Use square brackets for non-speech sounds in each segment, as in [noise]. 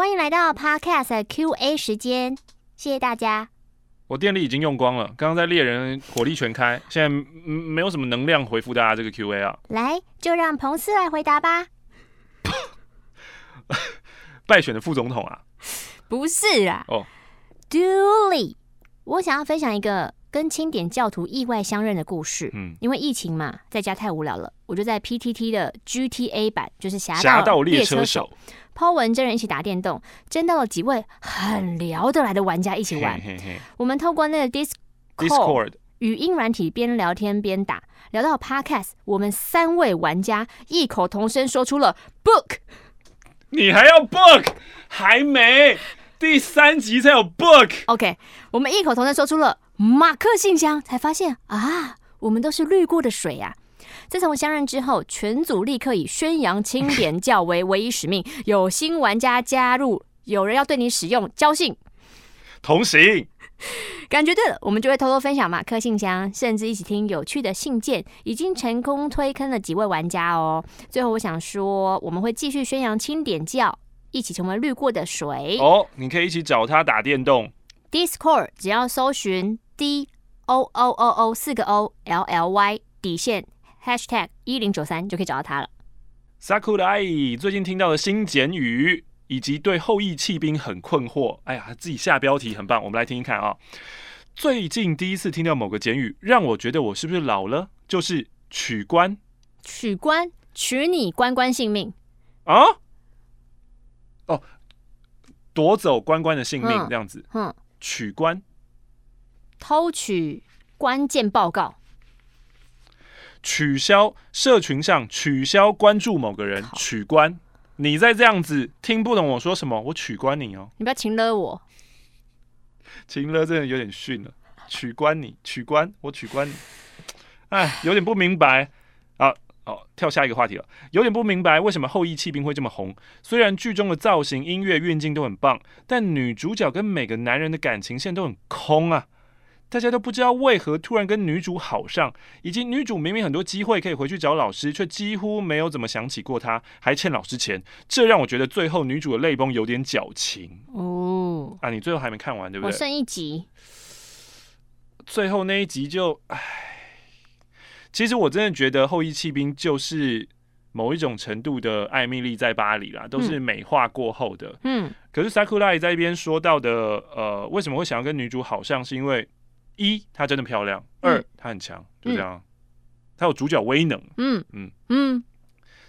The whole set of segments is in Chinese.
欢迎来到 Podcast Q&A 时间，谢谢大家。我电力已经用光了，刚刚在猎人火力全开，现在没有什么能量回复大家这个 Q&A 啊。来，就让彭斯来回答吧。[laughs] 败选的副总统啊？不是啊。哦，Dooley，我想要分享一个。跟清点教徒意外相认的故事。嗯，因为疫情嘛，在家太无聊了，我就在 PTT 的 GTA 版，就是《侠盗猎车手》，po 文真人一起打电动，征到了几位很聊得来的玩家一起玩。嘿嘿嘿，我们透过那个 Discord, Discord 语音软体边聊天边打，聊到 Podcast，我们三位玩家异口同声说出了 Book。你还要 Book？还没，第三集才有 Book。OK，我们异口同声说出了。马克信箱才发现啊，我们都是滤过的水啊！自从相认之后，全组立刻以宣扬清点教为唯一使命。有新玩家加入，有人要对你使用交信同行，感觉对了，我们就会偷偷分享马克信箱，甚至一起听有趣的信件，已经成功推坑了几位玩家哦。最后，我想说，我们会继续宣扬清点教，一起成为滤过的水哦。你可以一起找他打电动，Discord 只要搜寻。D O O O O 四个 O L L Y 底线 Hashtag 一零九三就可以找到他了。Sakurai 最近听到的新简语，以及对后羿弃兵很困惑。哎呀，自己下标题很棒，我们来听一看啊。最近第一次听到某个简语，让我觉得我是不是老了？就是取关，取关，取你关关性命啊？哦，夺走关关的性命这样子。嗯，取关。偷取关键报告，取消社群上取消关注某个人，取关。你再这样子听不懂我说什么，我取关你哦！你不要情勒我，情勒真的有点逊了。取关你，取关我，取关你。哎，有点不明白啊！哦，跳下一个话题了。有点不明白为什么后羿弃兵会这么红？虽然剧中的造型、音乐、运镜都很棒，但女主角跟每个男人的感情线都很空啊。大家都不知道为何突然跟女主好上，以及女主明明很多机会可以回去找老师，却几乎没有怎么想起过他，还欠老师钱，这让我觉得最后女主的泪崩有点矫情哦。啊，你最后还没看完对不对？我剩一集，最后那一集就唉，其实我真的觉得《后羿弃兵》就是某一种程度的《艾米丽在巴黎》啦，都是美化过后的。嗯，可是 Sakurai 在一边说到的，呃，为什么会想要跟女主好上，是因为。一，她真的漂亮；嗯、二，她很强，就这样。她、嗯、有主角威能。嗯嗯嗯。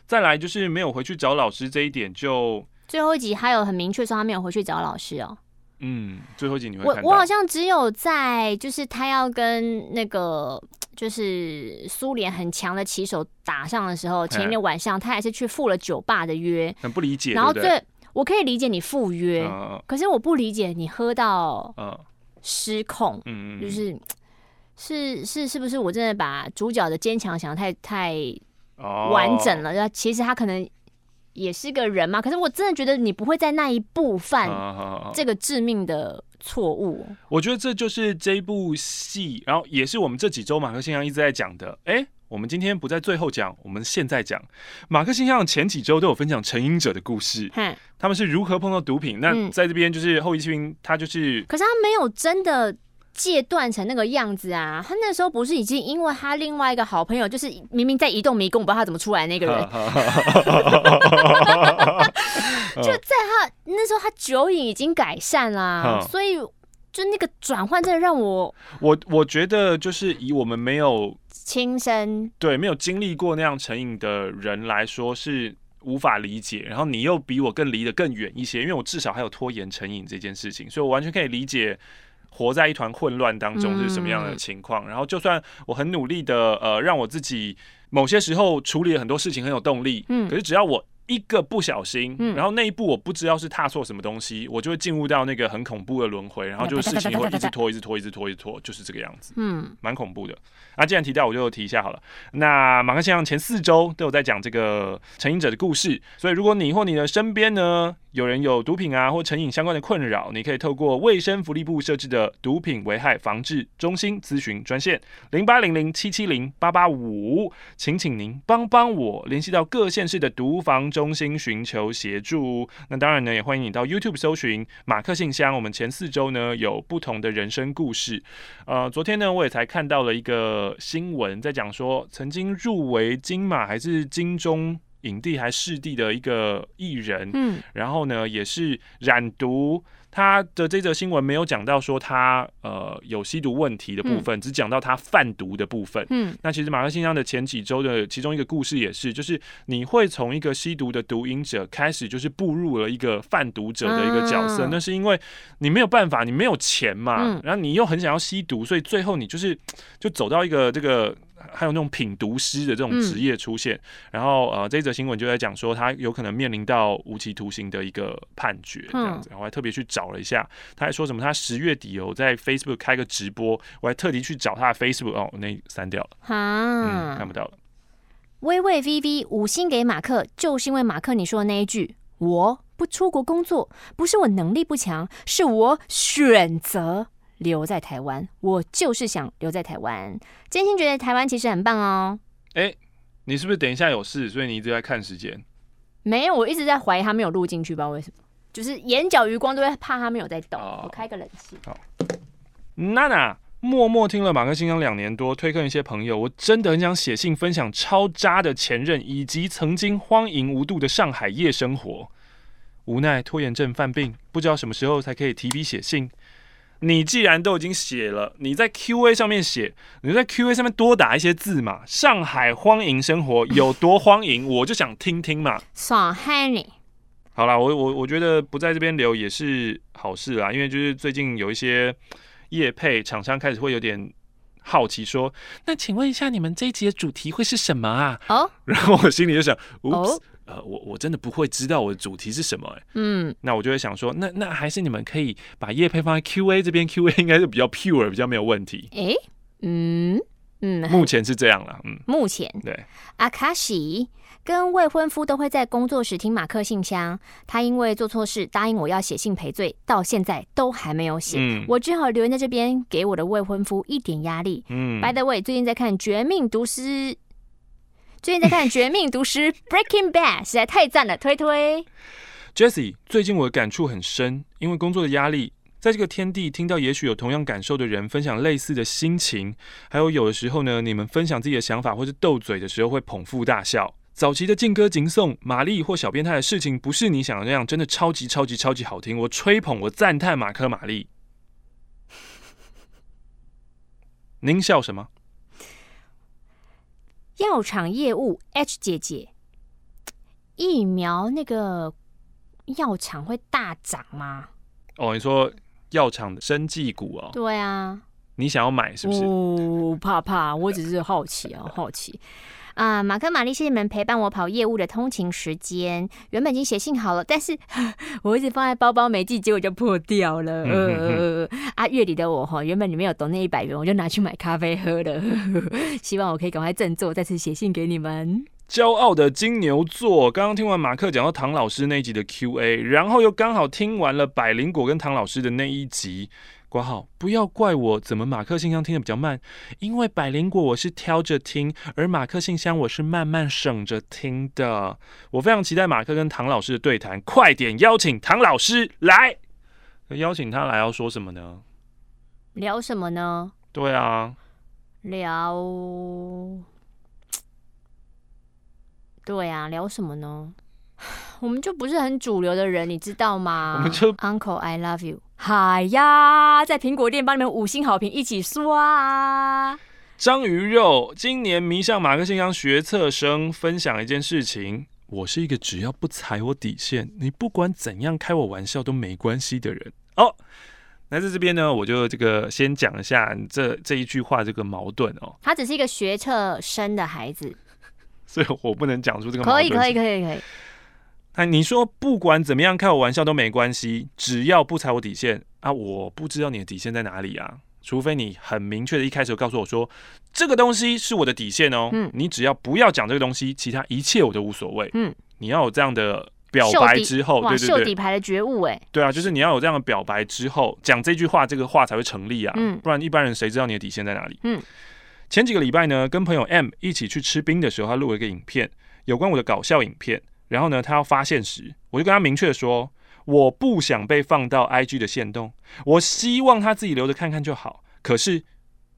再来就是没有回去找老师这一点就，就最后一集还有很明确说他没有回去找老师哦。嗯，最后一集你会看我我好像只有在就是他要跟那个就是苏联很强的棋手打上的时候，前一天晚上他还是去赴了酒吧的约，很不理解。然后最我可以理解你赴约，嗯、可是我不理解你喝到嗯。失控，嗯嗯，就是是是是不是我真的把主角的坚强想得太太完整了？哦、其实他可能也是个人嘛。可是我真的觉得你不会在那一步犯这个致命的错误。我觉得这就是这一部戏，然后也是我们这几周马克先生一直在讲的。哎、欸。我们今天不在最后讲，我们现在讲马克信箱前几周都有分享成瘾者的故事，他们是如何碰到毒品。那在这边就是后翼弃兵，他就是，可是他没有真的戒断成那个样子啊。他那时候不是已经因为他另外一个好朋友，就是明明在移动迷宫，我不知道他怎么出来的那个人，[laughs] 就在他那时候，他酒瘾已经改善啦，所以。就那个转换，真的让我我我觉得，就是以我们没有亲身对没有经历过那样成瘾的人来说，是无法理解。然后你又比我更离得更远一些，因为我至少还有拖延成瘾这件事情，所以我完全可以理解活在一团混乱当中是什么样的情况。嗯、然后就算我很努力的呃，让我自己某些时候处理了很多事情很有动力，嗯，可是只要我。一个不小心，嗯、然后那一步我不知道是踏错什么东西，我就会进入到那个很恐怖的轮回，然后就事情会一直拖，一直拖，一直拖，一直拖，就是这个样子，嗯，蛮恐怖的。那、啊、既然提到，我就提一下好了。那马克先生前四周都有在讲这个成瘾者的故事，所以如果你或你的身边呢，有人有毒品啊或成瘾相关的困扰，你可以透过卫生福利部设置的毒品危害防治中心咨询专线零八零零七七零八八五，请请您帮帮我联系到各县市的毒防中。中心寻求协助。那当然呢，也欢迎你到 YouTube 搜寻马克信箱。我们前四周呢有不同的人生故事。呃，昨天呢我也才看到了一个新闻，在讲说曾经入围金马还是金钟影帝还视帝的一个艺人，嗯，然后呢也是染毒。他的这则新闻没有讲到说他呃有吸毒问题的部分，嗯、只讲到他贩毒的部分。嗯，那其实马克信箱的前几周的其中一个故事也是，就是你会从一个吸毒的毒瘾者开始，就是步入了一个贩毒者的一个角色。嗯、那是因为你没有办法，你没有钱嘛，嗯、然后你又很想要吸毒，所以最后你就是就走到一个这个。还有那种品读师的这种职业出现，嗯、然后呃，这则新闻就在讲说他有可能面临到无期徒刑的一个判决这样子。嗯、然后我还特别去找了一下，他还说什么？他十月底有在 Facebook 开个直播，我还特地去找他的 Facebook 哦，那删掉了，哈嗯，看不到了。微微 VV 五星给马克，就是因为马克你说的那一句，我不出国工作，不是我能力不强，是我选择。留在台湾，我就是想留在台湾。真心觉得台湾其实很棒哦。哎、欸，你是不是等一下有事，所以你一直在看时间？没有，我一直在怀疑他没有录进去，不知道为什么，就是眼角余光都会怕他没有在动。哦、我开个冷气。好，娜娜默默听了马克信箱两年多，推坑一些朋友，我真的很想写信分享超渣的前任以及曾经荒淫无度的上海夜生活。无奈拖延症犯病，不知道什么时候才可以提笔写信。你既然都已经写了，你在 Q&A 上面写，你在 Q&A 上面多打一些字嘛。上海荒淫生活有多荒淫，我就想听听嘛。爽嗨你！好啦，我我我觉得不在这边留也是好事啦，因为就是最近有一些业配厂商开始会有点好奇说，那请问一下，你们这一集的主题会是什么啊？哦，然后我心里就想，哦。呃，我我真的不会知道我的主题是什么哎、欸，嗯，那我就会想说，那那还是你们可以把叶配放在 Q&A 这边，Q&A 应该是比较 pure，比较没有问题。哎、欸，嗯嗯，目前是这样了，嗯，目前对。阿卡西跟未婚夫都会在工作时听马克信箱，他因为做错事答应我要写信赔罪，到现在都还没有写，嗯、我只好留言在这边给我的未婚夫一点压力。嗯，By the way，最近在看《绝命毒师》。最近在看《绝命毒师 [laughs]》Breaking Bad，实在太赞了，推推。Jessie，最近我的感触很深，因为工作的压力，在这个天地听到也许有同样感受的人分享类似的心情，还有有的时候呢，你们分享自己的想法或是斗嘴的时候会捧腹大笑。早期的劲歌劲颂、玛丽或小变态的事情，不是你想的那样，真的超级超级超级好听。我吹捧，我赞叹马克玛丽。[laughs] 您笑什么？药厂业务 H 姐姐，疫苗那个药厂会大涨吗？哦，你说药厂的生技股哦？对啊，你想要买是不是？哦，怕怕，我只是好奇啊，好奇。啊，马克、玛丽，谢谢你们陪伴我跑业务的通勤时间。原本已经写信好了，但是 [laughs] 我一直放在包包没寄，结果就破掉了。呃，[laughs] 啊，月底的我哈，原本里面有抖那一百元，我就拿去买咖啡喝了。[laughs] 希望我可以赶快振作，再次写信给你们。骄傲的金牛座，刚刚听完马克讲到唐老师那一集的 Q&A，然后又刚好听完了百灵果跟唐老师的那一集。括号，不要怪我，怎么马克信箱听得比较慢？因为百灵果我是挑着听，而马克信箱我是慢慢省着听的。我非常期待马克跟唐老师的对谈，快点邀请唐老师来。邀请他来要说什么呢？聊什么呢？对啊，聊，对啊，聊什么呢？[sighs] 我们就不是很主流的人，你知道吗？我们就 Uncle I love you。嗨呀，在苹果店帮你们五星好评，一起刷。章鱼肉今年迷上马克信箱学测生，分享一件事情：我是一个只要不踩我底线，你不管怎样开我玩笑都没关系的人。哦，那在这边呢，我就这个先讲一下这这一句话这个矛盾哦。他只是一个学测生的孩子，[laughs] 所以我不能讲出这个矛盾。可以，可以，可以，可以。那你说不管怎么样开我玩笑都没关系，只要不踩我底线啊！我不知道你的底线在哪里啊，除非你很明确的一开始就告诉我说这个东西是我的底线哦。嗯，你只要不要讲这个东西，其他一切我都无所谓。嗯，你要有这样的表白之后，对对对，秀底牌的觉悟哎。对啊，就是你要有这样的表白之后讲这句话，这个话才会成立啊。嗯，不然一般人谁知道你的底线在哪里？嗯，前几个礼拜呢，跟朋友 M 一起去吃冰的时候，他录了一个影片，有关我的搞笑影片。然后呢，他要发现时，我就跟他明确说，我不想被放到 IG 的限动，我希望他自己留着看看就好。可是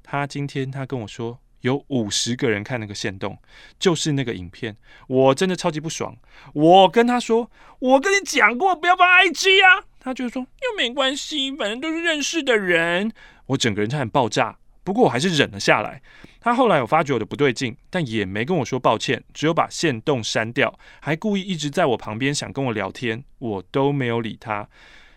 他今天他跟我说，有五十个人看那个限动，就是那个影片，我真的超级不爽。我跟他说，我跟你讲过不要放 IG 啊，他就说又没关系，反正都是认识的人。我整个人差点爆炸。不过我还是忍了下来。他后来有发觉我的不对劲，但也没跟我说抱歉，只有把线动删掉，还故意一直在我旁边想跟我聊天，我都没有理他，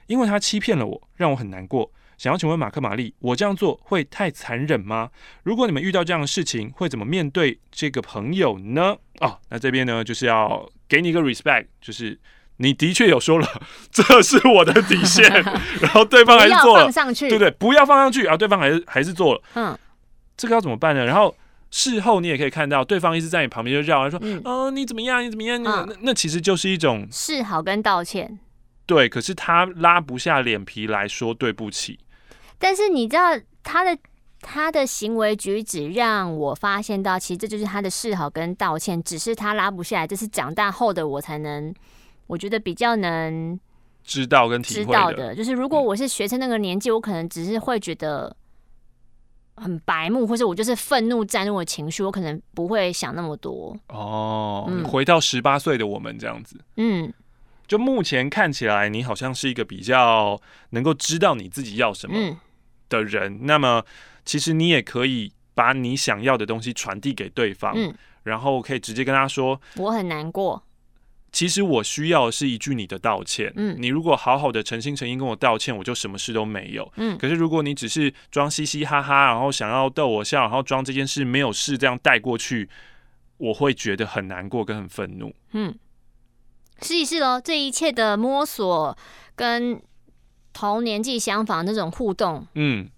因为他欺骗了我，让我很难过。想要请问马克玛丽，我这样做会太残忍吗？如果你们遇到这样的事情，会怎么面对这个朋友呢？哦，那这边呢，就是要给你一个 respect，就是。你的确有说了，这是我的底线，[laughs] 然后对方还是做了，放上去，对对，不要放上去啊！对方还是还是做了，嗯，这个要怎么办呢？然后事后你也可以看到，对方一直在你旁边就绕，说，嗯，哦，你怎么样？你怎么样？那那其实就是一种示好跟道歉，对。可是他拉不下脸皮来说对不起，但是你知道他的他的行为举止让我发现到，其实这就是他的示好跟道歉，只是他拉不下来，这是长大后的我才能。我觉得比较能知道跟体会的，的就是如果我是学生那个年纪，我可能只是会觉得很白目，或者我就是愤怒战怒的情绪，我可能不会想那么多。哦，嗯、回到十八岁的我们这样子，嗯，就目前看起来，你好像是一个比较能够知道你自己要什么的人。嗯、那么，其实你也可以把你想要的东西传递给对方，嗯，然后可以直接跟他说：“我很难过。”其实我需要的是一句你的道歉。嗯，你如果好好的诚心诚意跟我道歉，我就什么事都没有。嗯，可是如果你只是装嘻嘻哈哈，然后想要逗我笑，然后装这件事没有事这样带过去，我会觉得很难过跟很愤怒。嗯，试一试喽，这一切的摸索跟同年纪相仿那种互动，嗯。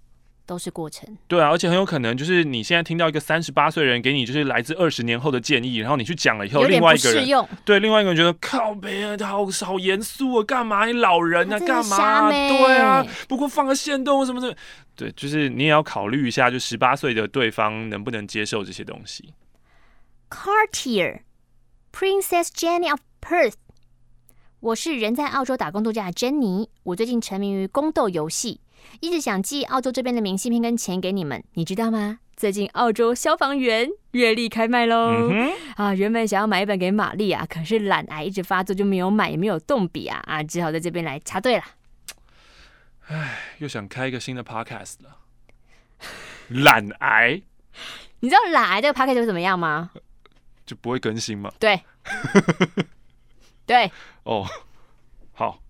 都是过程，对啊，而且很有可能就是你现在听到一个三十八岁的人给你就是来自二十年后的建议，然后你去讲了以后，另外一个人对另外一个人觉得靠别啊，好好严肃啊，干嘛你老人啊，干嘛？对啊，不过放个限动什么的，对，就是你也要考虑一下，就十八岁的对方能不能接受这些东西。Cartier Princess Jenny of Perth，我是人在澳洲打工度假的珍妮，我最近沉迷于宫斗游戏。一直想寄澳洲这边的明信片跟钱给你们，你知道吗？最近澳洲消防员月历开卖喽！嗯、啊，原本想要买一本给玛丽啊，可是懒癌一直发作，就没有买，也没有动笔啊啊，只好在这边来插队了。唉，又想开一个新的 podcast 了。懒癌，你知道懒癌这个 podcast 会怎么样吗？就不会更新吗？对，[laughs] 对，哦。好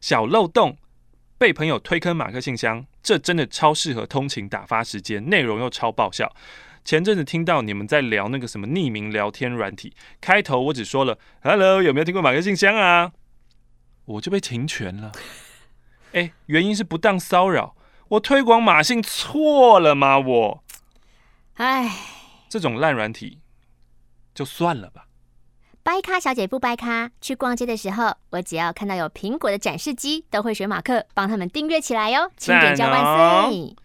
小漏洞，被朋友推坑马克信箱，这真的超适合通勤打发时间，内容又超爆笑。前阵子听到你们在聊那个什么匿名聊天软体，开头我只说了 “Hello”，有没有听过马克信箱啊？我就被停权了。哎，原因是不当骚扰，我推广马信错了吗？我，哎，这种烂软体就算了吧。掰咖小姐不掰咖，去逛街的时候，我只要看到有苹果的展示机，都会选马克帮他们订阅起来哟。清点交万岁！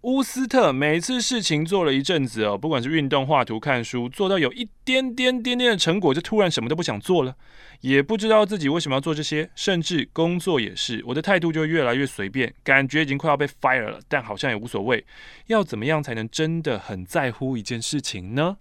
乌斯特每次事情做了一阵子哦，不管是运动、画图、看书，做到有一点点点点的成果，就突然什么都不想做了，也不知道自己为什么要做这些，甚至工作也是，我的态度就越来越随便，感觉已经快要被 fire 了，但好像也无所谓。要怎么样才能真的很在乎一件事情呢？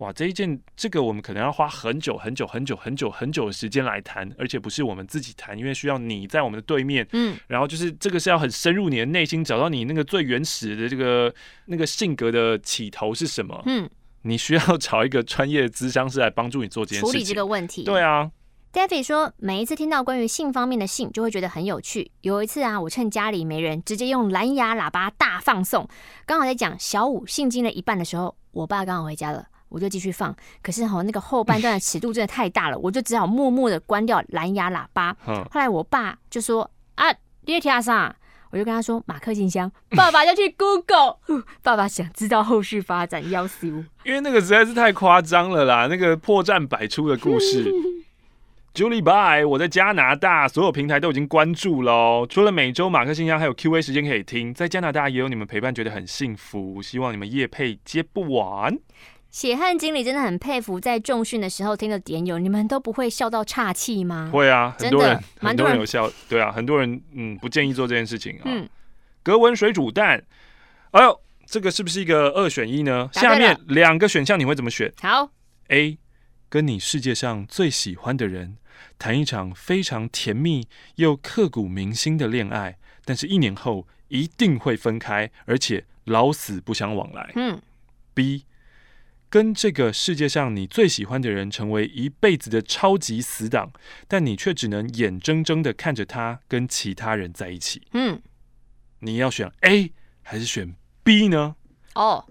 哇，这一件这个我们可能要花很久很久很久很久很久的时间来谈，而且不是我们自己谈，因为需要你在我们的对面，嗯，然后就是这个是要很深入你的内心，找到你那个最原始的这个那个性格的起头是什么，嗯，你需要 [laughs] 找一个专业的咨商师来帮助你做这件事情，处理这个问题。对啊，David 说每一次听到关于性方面的信，就会觉得很有趣。有一次啊，我趁家里没人，直接用蓝牙喇叭大放送，刚好在讲小五性经了一半的时候，我爸刚好回家了。我就继续放，可是哈，那个后半段的 [laughs] 尺度真的太大了，我就只好默默的关掉蓝牙喇叭。后来我爸就说：“啊，你在听啥？”我就跟他说：“马克信箱。”爸爸要去 Google，[laughs] 爸爸想知道后续发展，要死。因为那个实在是太夸张了啦，那个破绽百出的故事。[laughs] Julie Bye，我在加拿大，所有平台都已经关注喽，除了每周马克信箱还有 Q&A 时间可以听，在加拿大也有你们陪伴，觉得很幸福。希望你们夜配接不完。血汗经理真的很佩服，在重训的时候听的点友，你们都不会笑到岔气吗？会啊，很多人，很多人有笑，对啊，很多人嗯不建议做这件事情啊。嗯，格纹水煮蛋，哎呦，这个是不是一个二选一呢？下面两个选项你会怎么选？好，A，跟你世界上最喜欢的人谈一场非常甜蜜又刻骨铭心的恋爱，但是一年后一定会分开，而且老死不相往来。嗯，B。跟这个世界上你最喜欢的人成为一辈子的超级死党，但你却只能眼睁睁的看着他跟其他人在一起。嗯，你要选 A 还是选 B 呢？哦，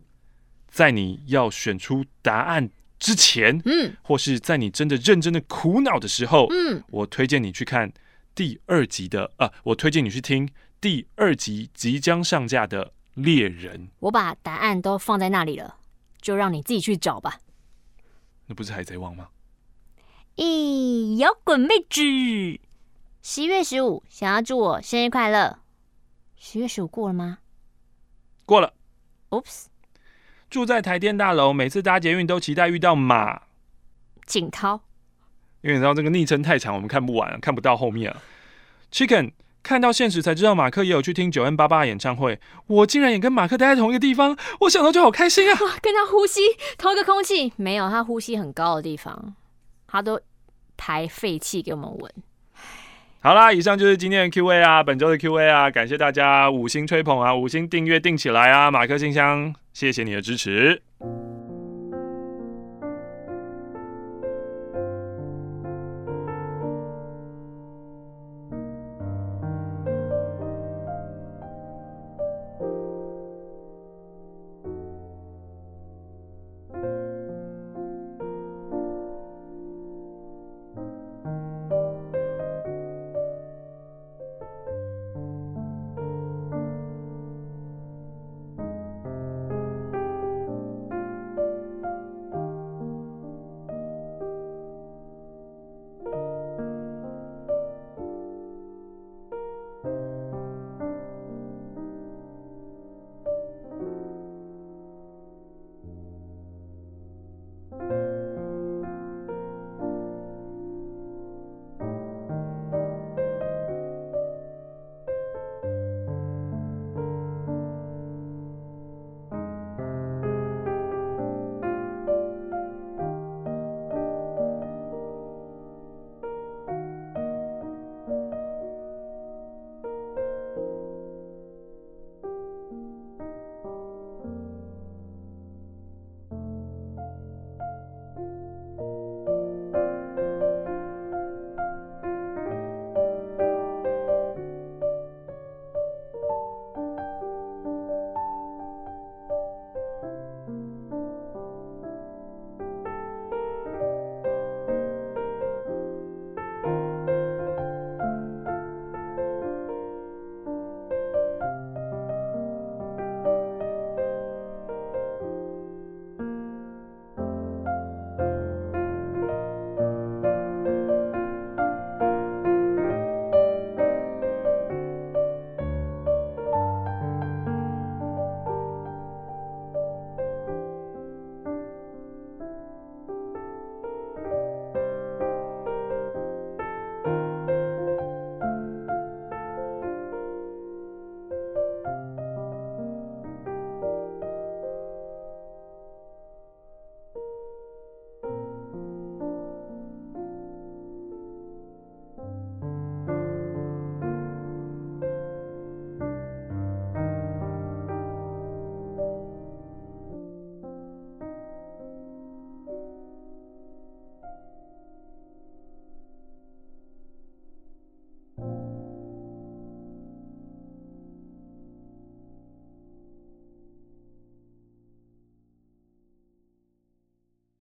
在你要选出答案之前，嗯，或是在你真的认真的苦恼的时候，嗯，我推荐你去看第二集的啊，我推荐你去听第二集即将上架的《猎人》。我把答案都放在那里了。就让你自己去找吧。那不是海贼王吗？咦，摇滚妹纸，十一月十五，想要祝我生日快乐。十月十五过了吗？过了。Oops。住在台电大楼，每次搭捷运都期待遇到马景涛。因为你知道这个昵称太长，我们看不完，看不到后面啊。Chicken。看到现实才知道，马克也有去听九 N 八八演唱会。我竟然也跟马克待在同一个地方，我想到就好开心啊！[laughs] 跟他呼吸同一个空气，没有他呼吸很高的地方，他都排废气给我们闻。好啦，以上就是今天的 Q&A 啊，本周的 Q&A 啊，感谢大家五星吹捧啊，五星订阅订起来啊，马克信箱，谢谢你的支持。